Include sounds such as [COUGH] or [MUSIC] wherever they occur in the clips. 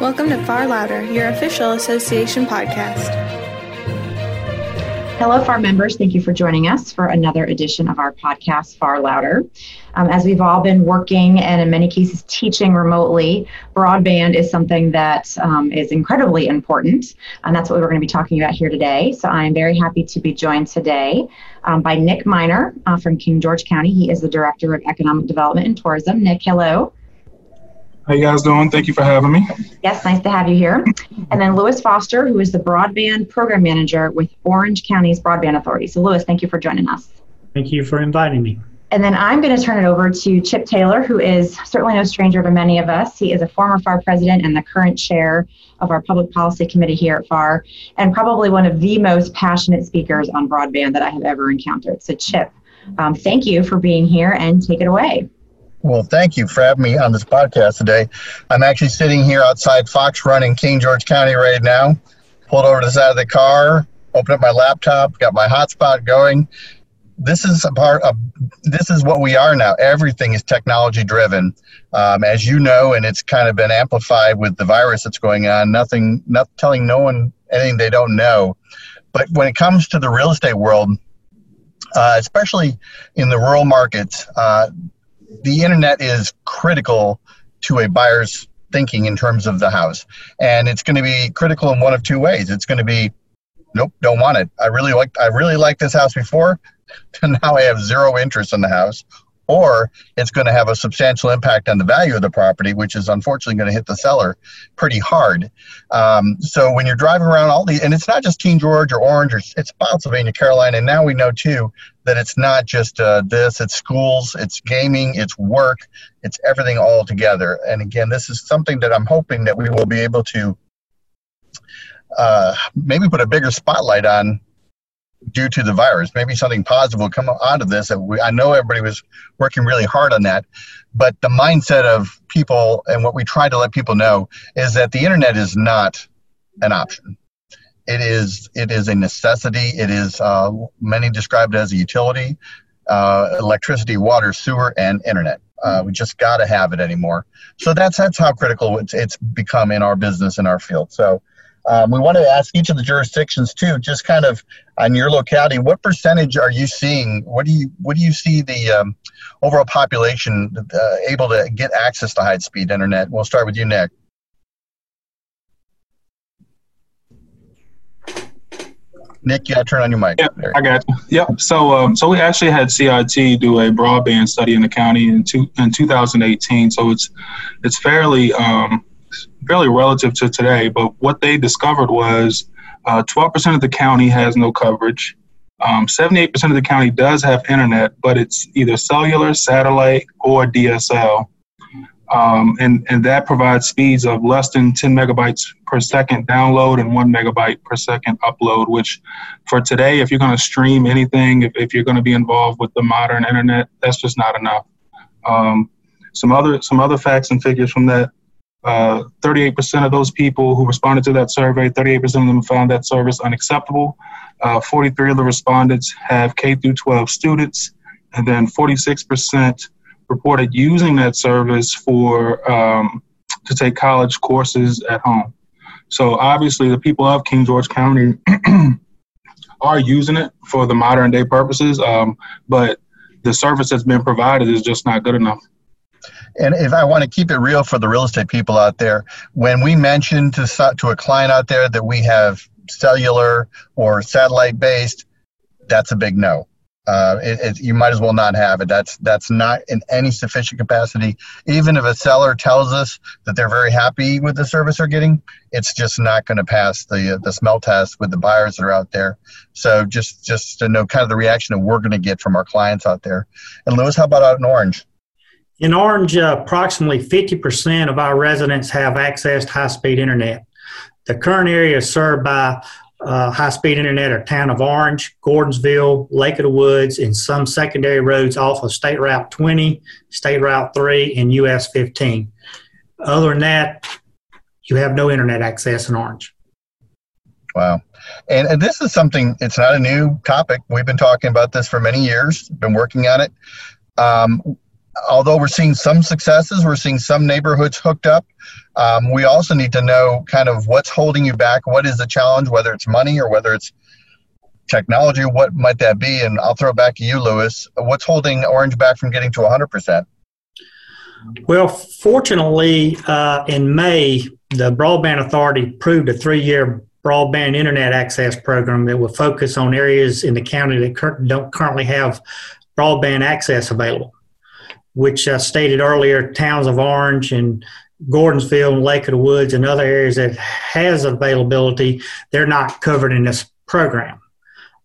Welcome to Far Louder, your official association podcast. Hello, FAR members. Thank you for joining us for another edition of our podcast, Far Louder. Um, as we've all been working and in many cases teaching remotely, broadband is something that um, is incredibly important. And that's what we're going to be talking about here today. So I'm very happy to be joined today um, by Nick Miner uh, from King George County. He is the Director of Economic Development and Tourism. Nick, hello. How you guys doing? Thank you for having me. Yes, nice to have you here. And then Lewis Foster, who is the Broadband Program Manager with Orange County's Broadband Authority. So, Lewis, thank you for joining us. Thank you for inviting me. And then I'm going to turn it over to Chip Taylor, who is certainly no stranger to many of us. He is a former FAR president and the current chair of our public policy committee here at FAR, and probably one of the most passionate speakers on broadband that I have ever encountered. So, Chip, um, thank you for being here and take it away. Well, thank you for having me on this podcast today. I'm actually sitting here outside Fox Run in King George County right now. Pulled over to the side of the car, opened up my laptop, got my hotspot going. This is a part of this is what we are now. Everything is technology driven, um, as you know, and it's kind of been amplified with the virus that's going on. Nothing, not telling no one anything they don't know. But when it comes to the real estate world, uh, especially in the rural markets, uh, the internet is critical to a buyer's thinking in terms of the house. And it's going to be critical in one of two ways. It's going to be, nope, don't want it. I really like I really liked this house before. [LAUGHS] And now I have zero interest in the house or it's going to have a substantial impact on the value of the property, which is unfortunately going to hit the seller pretty hard. Um, so when you're driving around all the, and it's not just King George or Orange, or it's Spotsylvania, Carolina, and now we know too that it's not just uh, this, it's schools, it's gaming, it's work, it's everything all together. And again, this is something that I'm hoping that we will be able to uh, maybe put a bigger spotlight on due to the virus. Maybe something positive will come out of this. I know everybody was working really hard on that, but the mindset of people and what we try to let people know is that the internet is not an option. It is it is a necessity. It is uh, many describe it as a utility, uh, electricity, water, sewer, and internet. Uh, we just got to have it anymore. So that's that's how critical it's, it's become in our business in our field. So um, we wanted to ask each of the jurisdictions too, just kind of on your locality, what percentage are you seeing? What do you what do you see the um, overall population uh, able to get access to high speed internet? We'll start with you, Nick. Nick, you got to turn on your mic. Yeah, I got you. Yep. So, um, so we actually had CIT do a broadband study in the county in two, in 2018. So it's it's fairly um, fairly relative to today, but what they discovered was uh, 12% of the county has no coverage. Um, 78% of the county does have internet, but it's either cellular, satellite, or DSL. Um, and, and that provides speeds of less than 10 megabytes per second download and one megabyte per second upload, which for today, if you're going to stream anything, if, if you're going to be involved with the modern internet, that's just not enough. Um, some other some other facts and figures from that 38% uh, of those people who responded to that survey, 38% of them found that service unacceptable. Uh, 43 of the respondents have K through 12 students, and then 46% reported using that service for um, to take college courses at home. So obviously, the people of King George County [CLEARS THROAT] are using it for the modern day purposes, um, but the service that's been provided is just not good enough. And if I want to keep it real for the real estate people out there, when we mention to to a client out there that we have cellular or satellite based, that's a big no. Uh, it, it, you might as well not have it. That's that's not in any sufficient capacity. Even if a seller tells us that they're very happy with the service they're getting, it's just not going to pass the the smell test with the buyers that are out there. So just just to know kind of the reaction that we're going to get from our clients out there. And Lewis, how about out in Orange? In Orange, uh, approximately 50% of our residents have access to high speed internet. The current area is served by uh, high speed internet are Town of Orange, Gordonsville, Lake of the Woods, and some secondary roads off of State Route 20, State Route 3, and US 15. Other than that, you have no internet access in Orange. Wow. And, and, this is something, it's not a new topic. We've been talking about this for many years, been working on it. Um, although we're seeing some successes, we're seeing some neighborhoods hooked up. Um, we also need to know kind of what's holding you back. What is the challenge, whether it's money or whether it's technology? What might that be? And I'll throw it back to you, Lewis. What's holding Orange back from getting to 100%? Well, fortunately, uh, in May, the Broadband Authority approved a three year broadband internet access program that will focus on areas in the county that don't currently have broadband access available, which I stated earlier, towns of Orange and Gordonsville and Lake of the Woods and other areas that has availability, they're not covered in this program.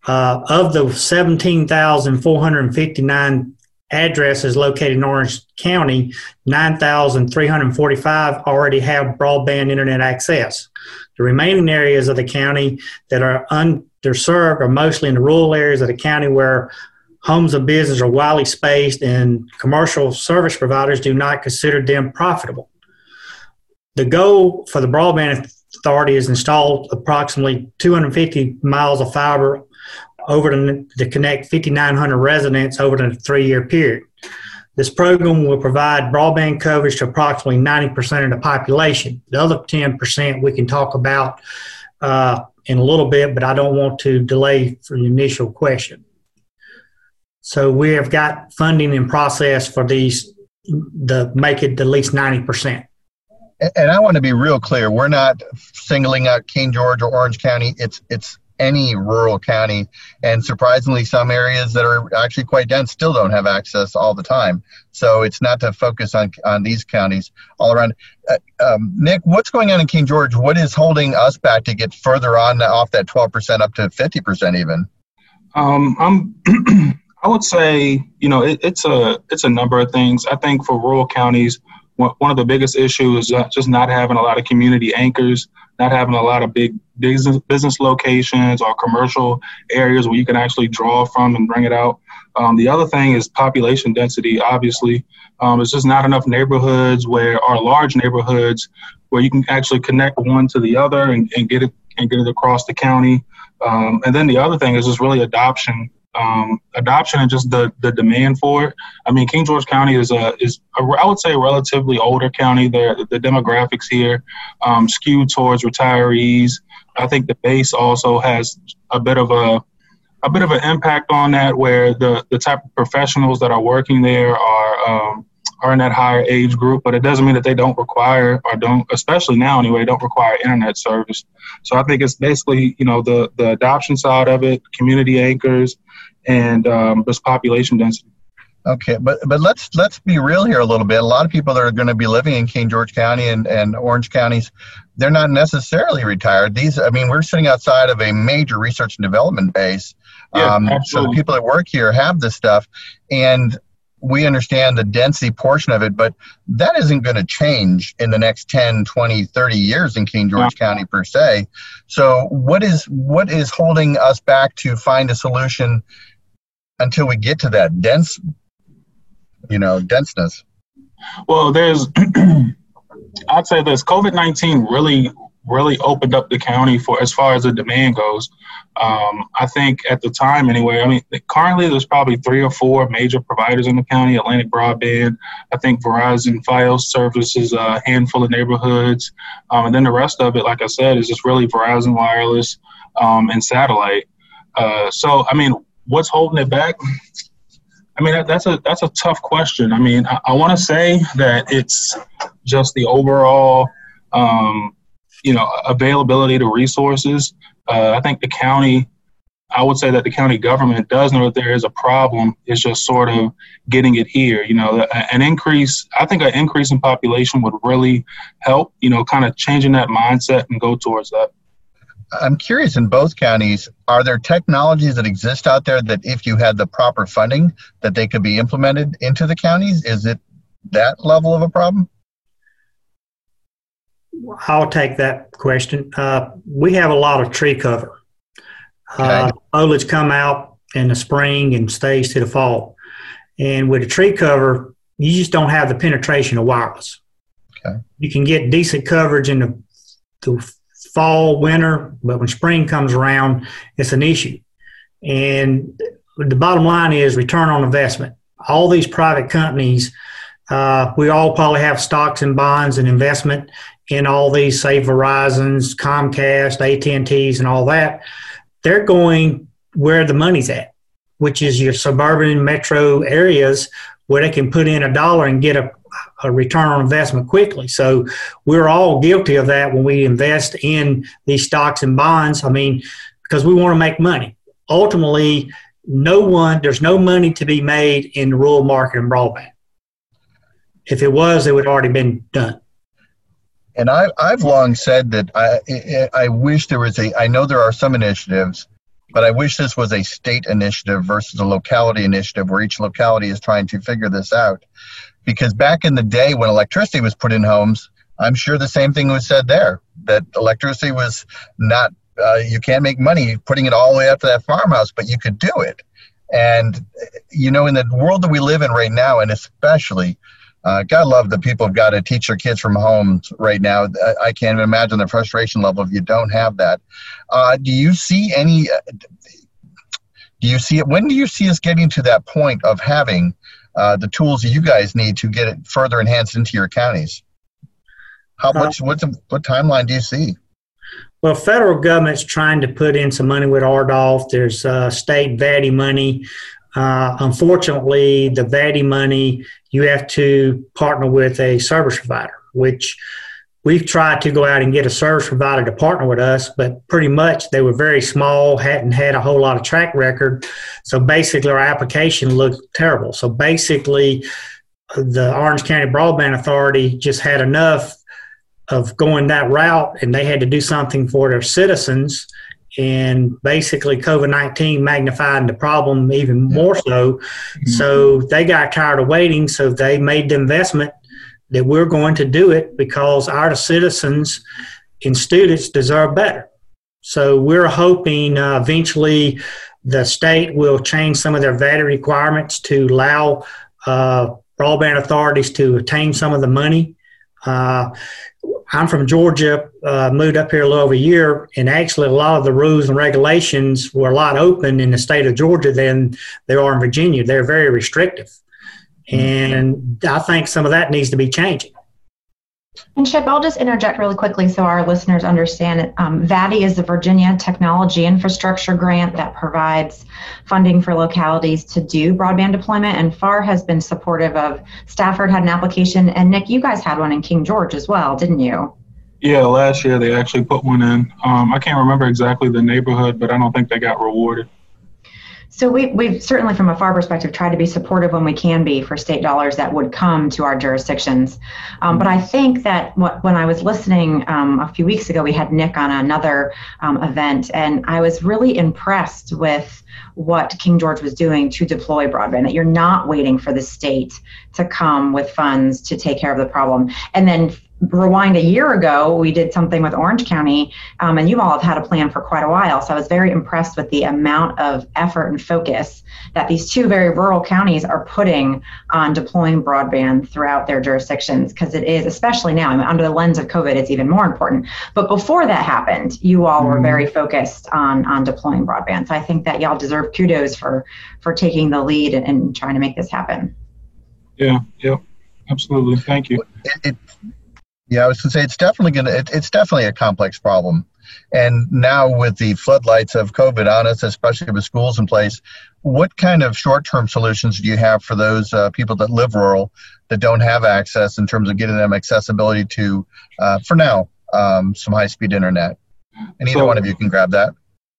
Uh, of the 17,459 addresses located in Orange County, 9,345 already have broadband internet access. The remaining areas of the county that are underserved are mostly in the rural areas of the county where homes of business are widely spaced and commercial service providers do not consider them profitable. The goal for the broadband authority is installed approximately 250 miles of fiber over to, to connect 5,900 residents over the three-year period. This program will provide broadband coverage to approximately 90% of the population. The other 10% we can talk about uh, in a little bit, but I don't want to delay for the initial question. So we have got funding in process for these, the make it at least 90%. And I want to be real clear. We're not singling out King George or Orange County. It's it's any rural county. And surprisingly, some areas that are actually quite dense still don't have access all the time. So it's not to focus on, on these counties all around. Uh, um, Nick, what's going on in King George? What is holding us back to get further on off that 12% up to 50% even? Um, I'm. [CLEARS THROAT] I would say, you know, it, it's a it's a number of things. I think for rural counties, one of the biggest issues is just not having a lot of community anchors, not having a lot of big business business locations or commercial areas where you can actually draw from and bring it out. Um, the other thing is population density. Obviously, um, it's just not enough neighborhoods where are large neighborhoods where you can actually connect one to the other and, and get it and get it across the county. Um, and then the other thing is just really adoption um, adoption and just the, the demand for it. I mean, King George County is a is a, I would say a relatively older county. The the demographics here um, skewed towards retirees. I think the base also has a bit of a a bit of an impact on that, where the the type of professionals that are working there are. Um, are in that higher age group, but it doesn't mean that they don't require or don't, especially now anyway, don't require internet service. So I think it's basically, you know, the the adoption side of it, community anchors, and um, just population density. Okay, but but let's let's be real here a little bit. A lot of people that are going to be living in King George County and, and Orange counties, they're not necessarily retired. These, I mean, we're sitting outside of a major research and development base. Yeah, um, so the people that work here have this stuff, and we understand the density portion of it, but that isn't going to change in the next 10, 20, 30 years in King George yeah. County per se. So what is what is holding us back to find a solution until we get to that dense, you know, denseness? Well, there's, [CLEARS THROAT] I'd say this COVID 19 really, really opened up the county for as far as the demand goes. Um, I think at the time, anyway, I mean, currently there's probably three or four major providers in the county Atlantic Broadband. I think Verizon Fios services a handful of neighborhoods. Um, and then the rest of it, like I said, is just really Verizon Wireless um, and satellite. Uh, so, I mean, what's holding it back? I mean, that, that's a that's a tough question. I mean, I, I want to say that it's just the overall, um, you know, availability to resources. Uh, I think the county, I would say that the county government does know that there is a problem. It's just sort of getting it here. You know, an increase. I think an increase in population would really help. You know, kind of changing that mindset and go towards that. I'm curious in both counties, are there technologies that exist out there that if you had the proper funding that they could be implemented into the counties? Is it that level of a problem? I'll take that question. Uh, we have a lot of tree cover. Uh, foliage come out in the spring and stays to the fall. And with a tree cover, you just don't have the penetration of wireless. Okay. You can get decent coverage in the, the fall, winter, but when spring comes around, it's an issue. And the bottom line is return on investment. All these private companies Uh, we all probably have stocks and bonds and investment in all these, say Verizon's, Comcast, AT and all that. They're going where the money's at, which is your suburban metro areas where they can put in a dollar and get a, a return on investment quickly. So we're all guilty of that when we invest in these stocks and bonds. I mean, because we want to make money. Ultimately, no one, there's no money to be made in the rural market and broadband. If it was, it would already been done. And I, I've long said that I, I wish there was a, I know there are some initiatives, but I wish this was a state initiative versus a locality initiative where each locality is trying to figure this out. Because back in the day when electricity was put in homes, I'm sure the same thing was said there that electricity was not, uh, you can't make money putting it all the way up to that farmhouse, but you could do it. And, you know, in the world that we live in right now, and especially uh, God love the people have got to teach their kids from home right now. I, can't even imagine the frustration level if you don't have that. Uh, do you see any? Uh, do you see it? When do you see us getting to that point of having uh, the tools that you guys need to get it further enhanced into your counties? How uh, much? What's what timeline do you see? Well, federal government's trying to put in some money with RDOF. There's uh, state VATI money. Uh, unfortunately, the VATI money, you have to partner with a service provider, which we've tried to go out and get a service provider to partner with us, but pretty much they were very small, hadn't had a whole lot of track record. So basically, our application looked terrible. So basically, the Orange County Broadband Authority just had enough of going that route, and they had to do something for their citizens and basically COVID 19 magnified the problem even more so. Mm-hmm. So they got tired of waiting, so they made the investment that we're going to do it because our citizens and students deserve better. So we're hoping uh, eventually the state will change some of their VATI requirements to allow uh, broadband authorities to obtain some of the money. Uh, I'm from Georgia, uh, moved up here a little over a year, and actually a lot of the rules and regulations were a lot open in the state of Georgia than they are in Virginia. They're very restrictive, and I think some of that needs to be changing. And Chip, I'll just interject really quickly so our listeners understand it. Um, is the Virginia Technology Infrastructure Grant that provides funding for localities to do broadband deployment, and FAR has been supportive of. Stafford had an application, and Nick, you guys had one in King George as well, didn't you? Yeah, last year they actually put one in. Um, I can't remember exactly the neighborhood, but I don't think they got rewarded. So we, we've certainly, from a FAR perspective, tried to be supportive when we can be for state dollars that would come to our jurisdictions. Um, but I think that what, when I was listening um, a few weeks ago, we had Nick on another um, event, and I was really impressed with what King George was doing to deploy broadband. That you're not waiting for the state to come with funds to take care of the problem, and then rewind a year ago, we did something with Orange County, um, and you all have had a plan for quite a while. So I was very impressed with the amount of effort and focus that these two very rural counties are putting on deploying broadband throughout their jurisdictions, because it is, especially now, I mean, under the lens of COVID, it's even more important. But before that happened, you all were mm-hmm. very focused on on deploying broadband. So I think that y'all deserve kudos for for taking the lead and, and trying to make this happen. Yeah, yeah, absolutely. Thank you. It, it, yeah, I was going to say it's definitely going to. It's definitely a complex problem, and now with the floodlights of COVID on us, especially with schools in place, what kind of short-term solutions do you have for those uh, people that live rural that don't have access in terms of getting them accessibility to, uh, for now, um, some high-speed internet? And either so, one of you can grab that.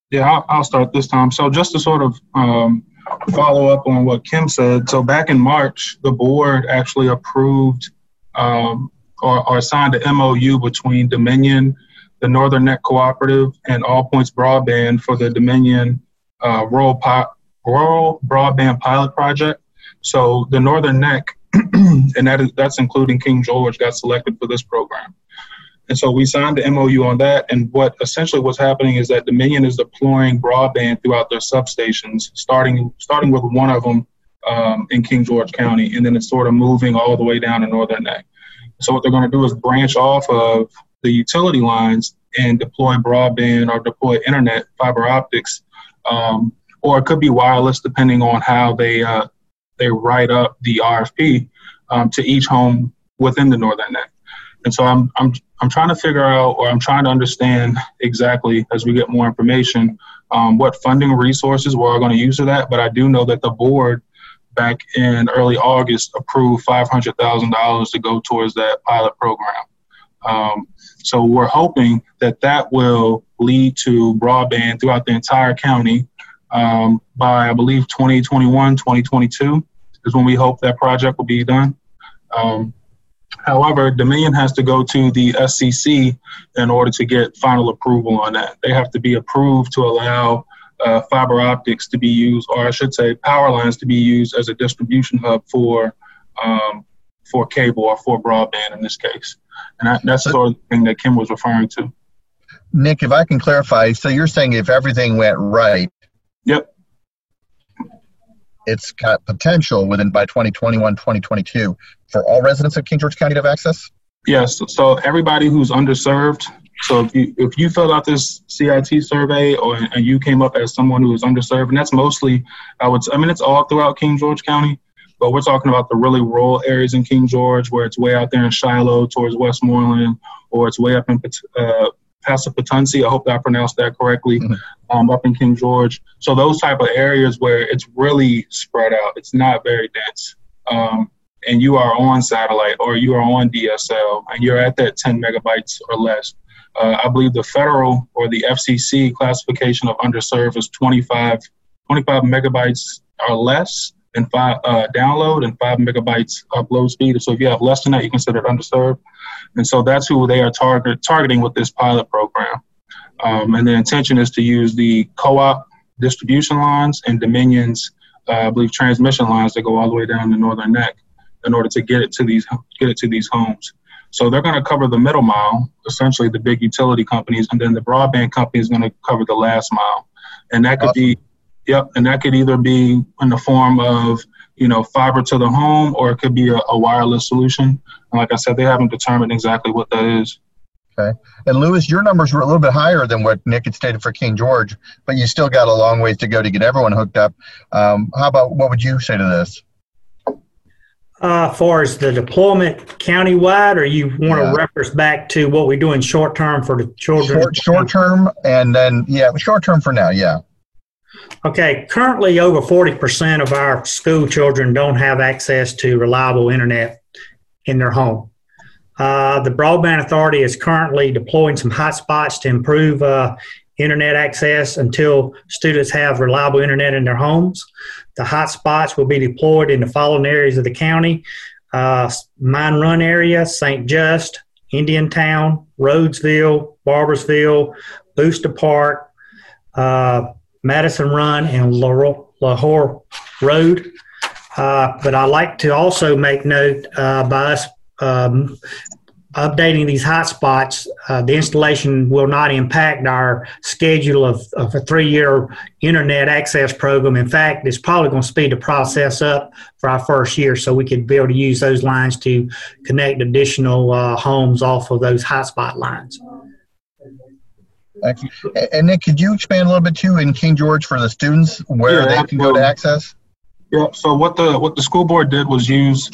Yeah, I'll, I'll, start this time. So just to sort of um, follow up on what Kim said, so back in March, the board actually approved um, or, or signed an MOU between Dominion, the Northern Neck Cooperative, and All Points Broadband for the Dominion uh, rural, po- rural Broadband Pilot Project. So the Northern Neck, [CLEARS THROAT] and that is, that's including King George, got selected for this program. And so we signed the MOU on that. And what essentially what's happening is that Dominion is deploying broadband throughout their substations, starting starting with one of them um, in King George County, and then it's sort of moving all the way down to Northern Neck. So what they're going to do is branch off of the utility lines and deploy broadband or deploy internet fiber optics, um, or it could be wireless depending on how they uh, they write up the RFP. um, to each home within the northern neck. And so I'm, I'm, I'm trying to figure out, or I'm trying to understand exactly as we get more information, um, what funding resources we're going to use for that. But I do know that the board back in early August approved $500,000 to go towards that pilot program. Um, so we're hoping that that will lead to broadband throughout the entire county um, by, I believe, 2021, 2022 is when we hope that project will be done. Um, However, Dominion has to go to the SCC in order to get final approval on that. They have to be approved to allow uh, fiber optics to be used, or I should say, power lines to be used as a distribution hub for um, for cable or for broadband in this case. And that, that's the sort of thing that Kim was referring to. Nick, if I can clarify, so you're saying if everything went right, yep, it's got potential within by 2021, 2022 for all residents of King George County to have access? Yes. So everybody who's underserved. So if you if you fill out this CIT survey or and you came up as someone who is underserved, and that's mostly I would I mean it's all throughout King George County, but we're talking about the really rural areas in King George where it's way out there in Shiloh towards Westmoreland, or it's way up in uh, Passapatanzy. I hope I pronounced that correctly. Mm-hmm. Um, up in King George. So those type of areas where it's really spread out. It's not very dense. Um, and you are on satellite or you are on DSL and you're at that 10 megabytes or less. Uh, I believe the federal or the FCC classification of underserved is 25, 25 megabytes or less and five uh, download and five megabytes upload speed. So if you have less than that, you consider it underserved. And so that's who they are target, targeting with this pilot program. Um, and the intention is to use the co-op distribution lines and Dominion's, uh, I believe, transmission lines that go all the way down the northern neck in order to get it to these get it to these homes. So they're going to cover the middle mile, essentially the big utility companies, and then the broadband company is going to cover the last mile, and that could be, yep, and that could either be in the form of you know fiber to the home, or it could be a, a wireless solution. And like I said, they haven't determined exactly what that is. Okay. And Lewis, your numbers were a little bit higher than what Nick had stated for King George, but you still got a long ways to go to get everyone hooked up. Um, how about what would you say to this? Uh, far as the deployment countywide, or you want yeah. to reference back to what we do in short term for the children? Short, short term, and then yeah, short term for now, yeah. Okay, currently over 40% of our school children don't have access to reliable internet in their home. Uh, the Broadband Authority is currently deploying some hotspots to improve uh, internet access until students have reliable internet in their homes. The hotspots will be deployed in the following areas of the county uh, Mine Run area, St. Just, Indiantown, Rhoadesville, Barboursville, Booster Park, uh, Madison Run, and Laurel Lahore Road. Uh, but I like to also make note uh, by us um, updating these hotspots, uh, the installation will not impact our schedule of, of a three year internet access program. In fact, it's probably going to speed the process up for our first year so we could be able to use those lines to connect additional uh, homes off of those hotspot lines. Thank you. And Nick, could you expand a little bit too in King George for the students where yeah, they can go to access? Yeah. So what the what the school board did was use.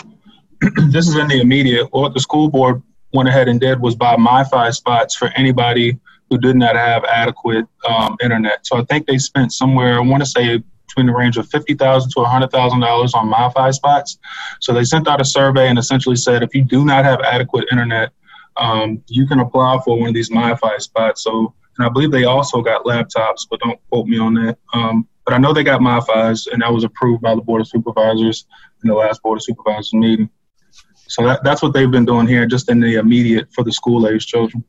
[CLEARS THROAT] this is in the immediate. What the school board went ahead and did was buy MiFi spots for anybody who did not have adequate um, internet. So I think they spent somewhere, I want to say between the range of fifty thousand to hundred thousand dollars on MiFi spots. So they sent out a survey and essentially said, if you do not have adequate internet, um, you can apply for one of these MiFi spots. So, and I believe they also got laptops, but don't quote me on that. Um, but I know they got MiFis, and that was approved by the Board of Supervisors in the last Board of Supervisors meeting. So that, that's what they've been doing here, just in the immediate for the school age children.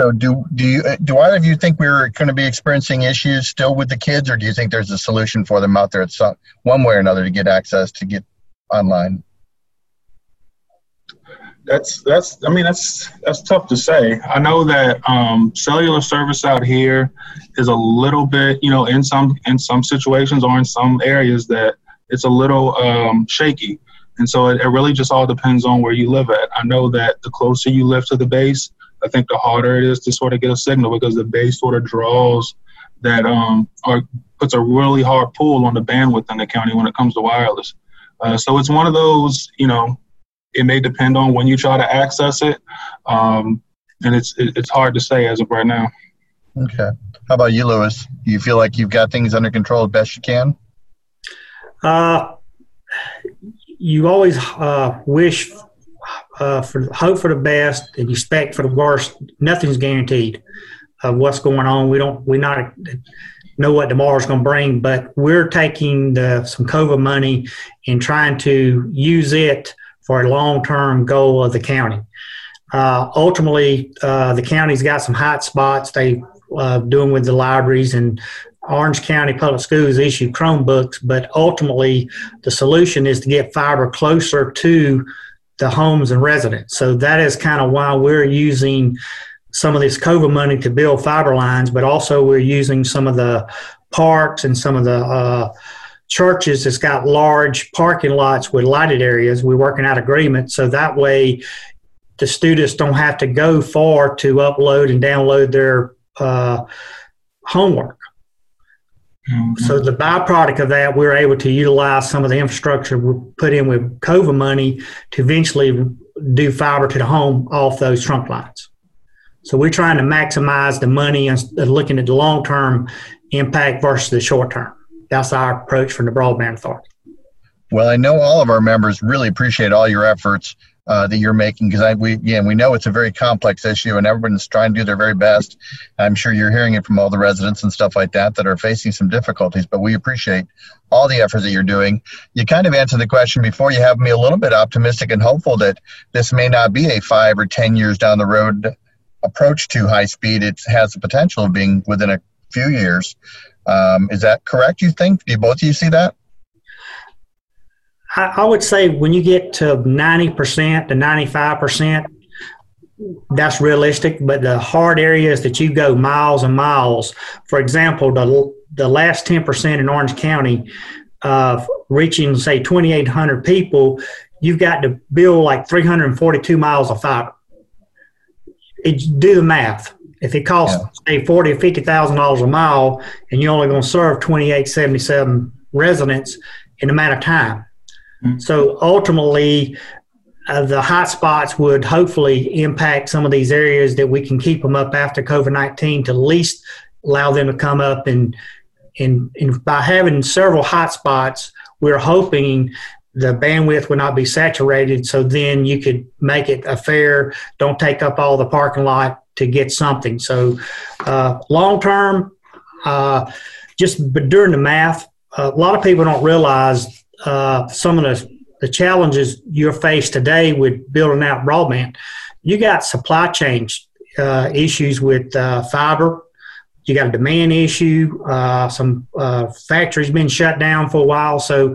So do do you do either of you think we're going to be experiencing issues still with the kids, or do you think there's a solution for them out there at some one way or another to get access to get online? That's that's I mean that's that's tough to say. I know that um, cellular service out here is a little bit you know in some in some situations or in some areas that it's a little um, shaky. And so it, it really just all depends on where you live at. I know that the closer you live to the base, I think the harder it is to sort of get a signal because the base sort of draws that um or puts a really hard pull on the bandwidth in the county when it comes to wireless. Uh, so it's one of those, you know, it may depend on when you try to access it, um, and it's it's hard to say as of right now. Okay. How about you, Lewis? You feel like you've got things under control as best you can? Uh, you always uh, wish uh, for hope for the best and expect for the worst. Nothing's guaranteed of what's going on. We don't we not know what tomorrow's going to bring, but we're taking the, some COVID money and trying to use it for a long term goal of the county. Uh, ultimately, uh, the county's got some hot spots they uh, doing with the libraries and Orange County Public Schools issue Chromebooks, but ultimately the solution is to get fiber closer to the homes and residents. So that is kind of why we're using some of this COVID money to build fiber lines, but also we're using some of the parks and some of the uh, churches that's got large parking lots with lighted areas. We're working out agreements so that way the students don't have to go far to upload and download their uh, homework. Mm-hmm. So the byproduct of that, we're able to utilize some of the infrastructure we put in with COVID money to eventually do fiber to the home off those trunk lines. So we're trying to maximize the money and looking at the long term impact versus the short term. That's our approach from the Broadband Authority. Well, I know all of our members really appreciate all your efforts uh, that you're making because we again we know it's a very complex issue and everyone's trying to do their very best. I'm sure you're hearing it from all the residents and stuff like that that are facing some difficulties, but we appreciate all the efforts that you're doing. You kind of answered the question before. You have me a little bit optimistic and hopeful that this may not be a five or ten years down the road approach to high speed. It has the potential of being within a few years. Um, is that correct? You think? Do both of you see that? I, would say when you get to 90% to 95%, that's realistic. But the hard areas that you go miles and miles, for example, the, the last 10% in Orange County, uh, reaching, say, 2,800 people, you've got to build like 342 miles of fiber. It, do the math. If it costs yeah. say forty or fifty thousand dollars a mile, and you're only going to serve twenty eight seventy seven residents in a matter of time, Mm-hmm. So ultimately, uh, the hot spots would hopefully impact some of these areas that we can keep them up after COVID 19 to at least allow them to come up. And, and, and by having several hot spots, we're hoping the bandwidth would not be saturated. So then you could make it a fair, don't take up all the parking lot to get something. So uh, long term, uh, just but during the math, a lot of people don't realize uh, some of the, the challenges you're faced today with building out broadband. You got supply chain uh, issues with uh, fiber. You got a demand issue. Uh, some uh, factories been shut down for a while. So,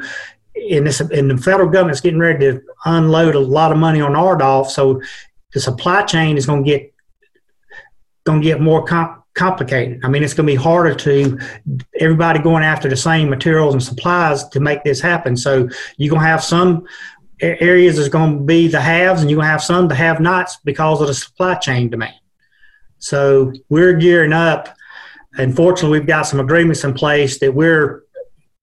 in this, and the federal government's getting ready to unload a lot of money on RDOF. So, the supply chain is going to get going to get more comp- complicated. I mean, it's going to be harder to everybody going after the same materials and supplies to make this happen. So you're going to have some areas that's going to be the haves, and you're going to have some the have-nots because of the supply chain demand. So we're gearing up. Unfortunately, we've got some agreements in place that we're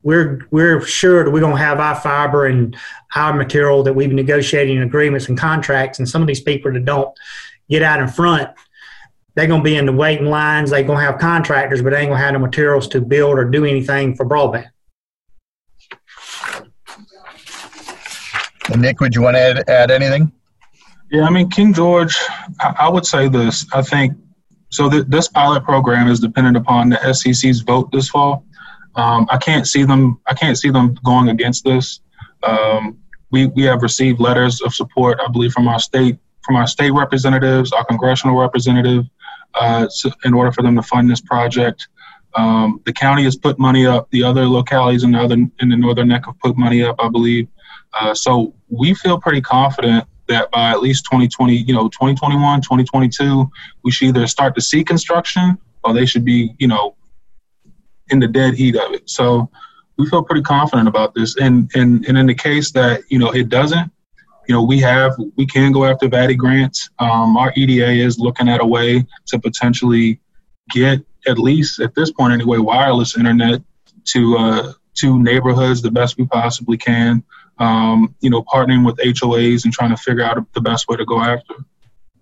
we're we're sure that we're going to have our fiber and our material that we've been negotiating agreements and contracts. And some of these people that don't get out in front they're going to be in the waiting lines. They're going to have contractors, but they ain't going to have the materials to build or do anything for broadband. And Nick, would you want to add, add anything? Yeah, I mean, King George, I, I would say this. I think so. Th- this pilot program is dependent upon the SCC's vote this fall. Um, I can't see them. I can't see them going against this. Um, we we have received letters of support, I believe, from our state from our state representatives, our congressional representative, uh, in order for them to fund this project. Um, the county has put money up. The other localities in the other in the northern neck have put money up, I believe. Uh, so we feel pretty confident that by at least 2020, you know, 2021, 2022, we should either start to see construction or they should be, you know, in the dead heat of it. So we feel pretty confident about this. And and and in the case that you know it doesn't, you know, we have we can go after VATI grants. Um, our EDA is looking at a way to potentially get at least at this point anyway wireless internet to uh, to neighborhoods the best we possibly can. um, you know, partnering with HOAs and trying to figure out the best way to go after.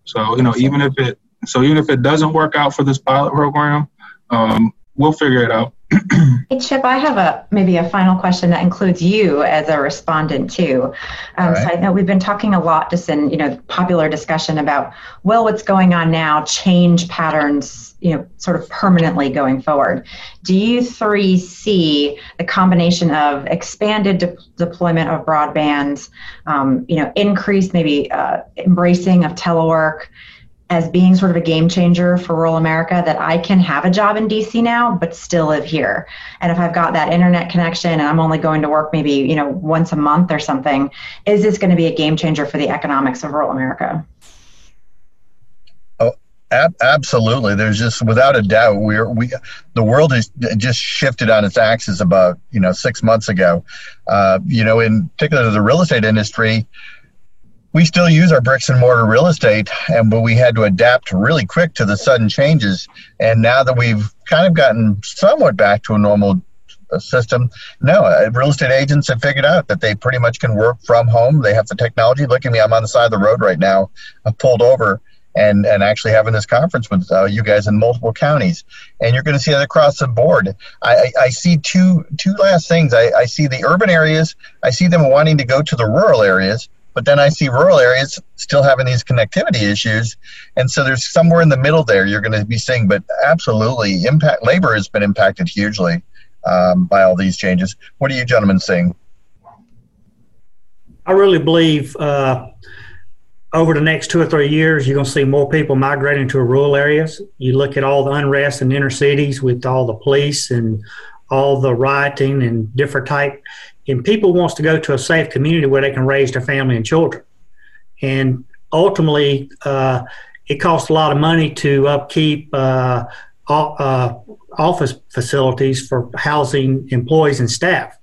So, you know, even if it so even if it doesn't work out for this pilot program, um, we'll figure it out. [CLEARS THROAT] hey Chip, I have a maybe a final question that includes you as a respondent too. Um, right. So I know we've been talking a lot just in you know popular discussion about well, what's going on now, change patterns, you know, sort of permanently going forward. Do you three see the combination of expanded de- deployment of broadband, um, you know, increased maybe uh, embracing of telework? As being sort of a game changer for rural America that I can have a job in DC now, but still live here. And if I've got that internet connection and I'm only going to work maybe, you know, once a month or something, is this going to be a game changer for the economics of rural America? Oh, ab- absolutely. There's just without a doubt we're we the world has just shifted on its axis about you know six months ago. Uh, you know, in particular the real estate industry we still use our bricks and mortar real estate, and but we had to adapt really quick to the sudden changes. And now that we've kind of gotten somewhat back to a normal uh, system, no, uh, real estate agents have figured out that they pretty much can work from home. They have the technology. Look at me, I'm on the side of the road right now. I'm pulled over. And, and actually having this conference with uh, you guys in multiple counties, and you're going to see that across the board. I, I, I see two two last things. I, I see the urban areas. I see them wanting to go to the rural areas, but then I see rural areas still having these connectivity issues. And so there's somewhere in the middle there you're going to be seeing, but absolutely, impact labor has been impacted hugely um, by all these changes. What are you gentlemen seeing? I really believe uh, over the next two or three years, you're going to see more people migrating to rural areas. You look at all the unrest in inner cities with all the police and all the rioting and different type. And people wants to go to a safe community where they can raise their family and children. And ultimately uh, it costs a lot of money to upkeep uh, uh, office facilities for housing employees and staff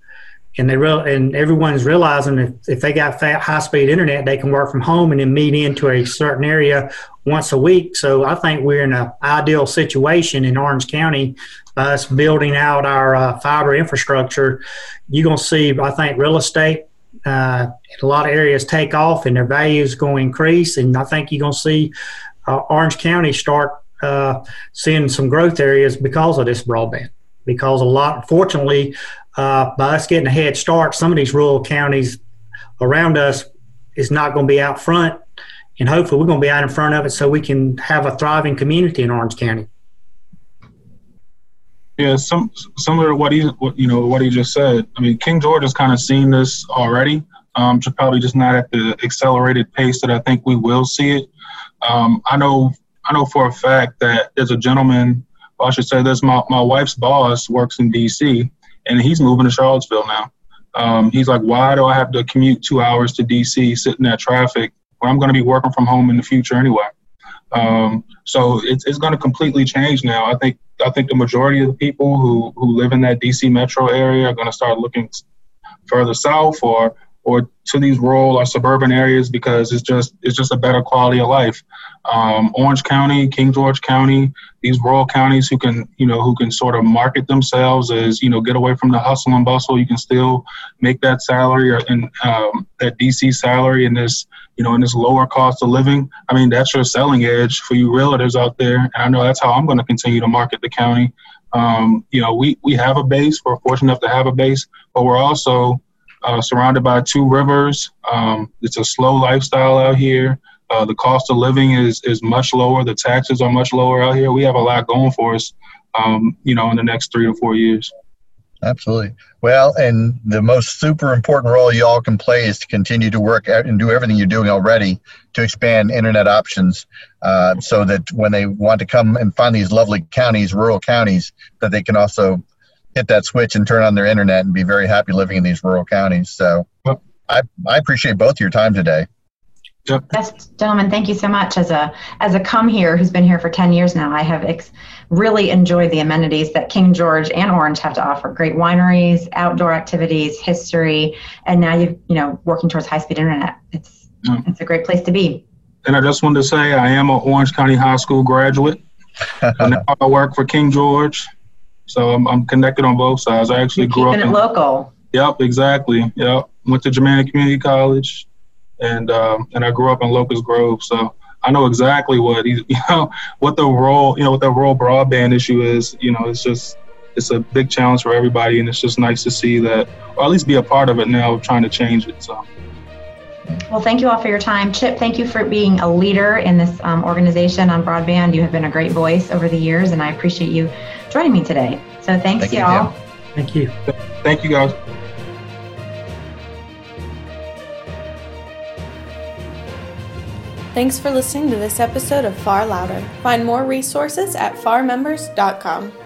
and they real and everyone's realizing if, if they got high speed internet they can work from home and then meet into a certain area once a week so i think we're in an ideal situation in orange county us building out our uh, fiber infrastructure, you're to see, I think, real estate uh, in a lot of areas take off and their values going to increase. And I think you're going to see uh, Orange County start uh, seeing some growth areas because of this broadband. Because a lot, fortunately, uh, by us getting a head start, some of these rural counties around us is not going to be out front. And hopefully, we're going to be out in front of it so we can have a thriving community in Orange County. Yeah, some similar to what he what, you know what he just said. I mean, King George has kind of seen this already. Um, probably just not at the accelerated pace that I think we will see it. Um, I know I know for a fact that there's a gentleman. Well, I should say this. My my wife's boss works in D.C. and he's moving to Charlottesville now. Um, he's like, why do I have to commute two hours to D.C. sit in that traffic when I'm going to be working from home in the future anyway? Um, so it's, it's going to completely change now. I think I think the majority of the people who, who live in that DC metro area are going to start looking further south or or to these rural or suburban areas because it's just it's just a better quality of life. Um, Orange County, King George County, these rural counties who can you know who can sort of market themselves as you know get away from the hustle and bustle. You can still make that salary or um, that DC salary in this you know in this lower cost of living. I mean that's your selling edge for you realtors out there. And I know that's how I'm going to continue to market the county. Um, you know we we have a base. We're fortunate enough to have a base, but we're also uh, surrounded by two rivers. Um, it's a slow lifestyle out here. Uh, the cost of living is is much lower. The taxes are much lower out here. We have a lot going for us, um, you know, in the next three to four years. Absolutely. Well, and the most super important role you all can play is to continue to work and do everything you're doing already to expand internet options, uh, so that when they want to come and find these lovely counties, rural counties, that they can also hit that switch and turn on their internet and be very happy living in these rural counties. So yep. I, I appreciate both your time today. Yep. Yes, gentlemen, thank you so much. As a as a come here who's been here for ten years now, I have ex- really enjoyed the amenities that King George and Orange have to offer. Great wineries, outdoor activities, history, and now you you know working towards high speed internet. It's mm. it's a great place to be. And I just wanted to say I am an Orange County High School graduate. [LAUGHS] and now I work for King George so I'm, I'm connected on both sides. I actually You're grew up in it local. Yep, exactly. Yep. went to Germanna Community College, and um, and I grew up in Locust Grove, so I know exactly what [LAUGHS] you know what the role you know what the rural broadband issue is. You know, it's just it's a big challenge for everybody, and it's just nice to see that, or at least be a part of it now, trying to change it. So. Well, thank you all for your time. Chip, thank you for being a leader in this um, organization on broadband. You have been a great voice over the years, and I appreciate you joining me today. So thanks, Thank you, y'all. Kim. Thank you. Thank you, guys. Thanks for listening to this episode of Far Louder. Find more resources at farmembers.com.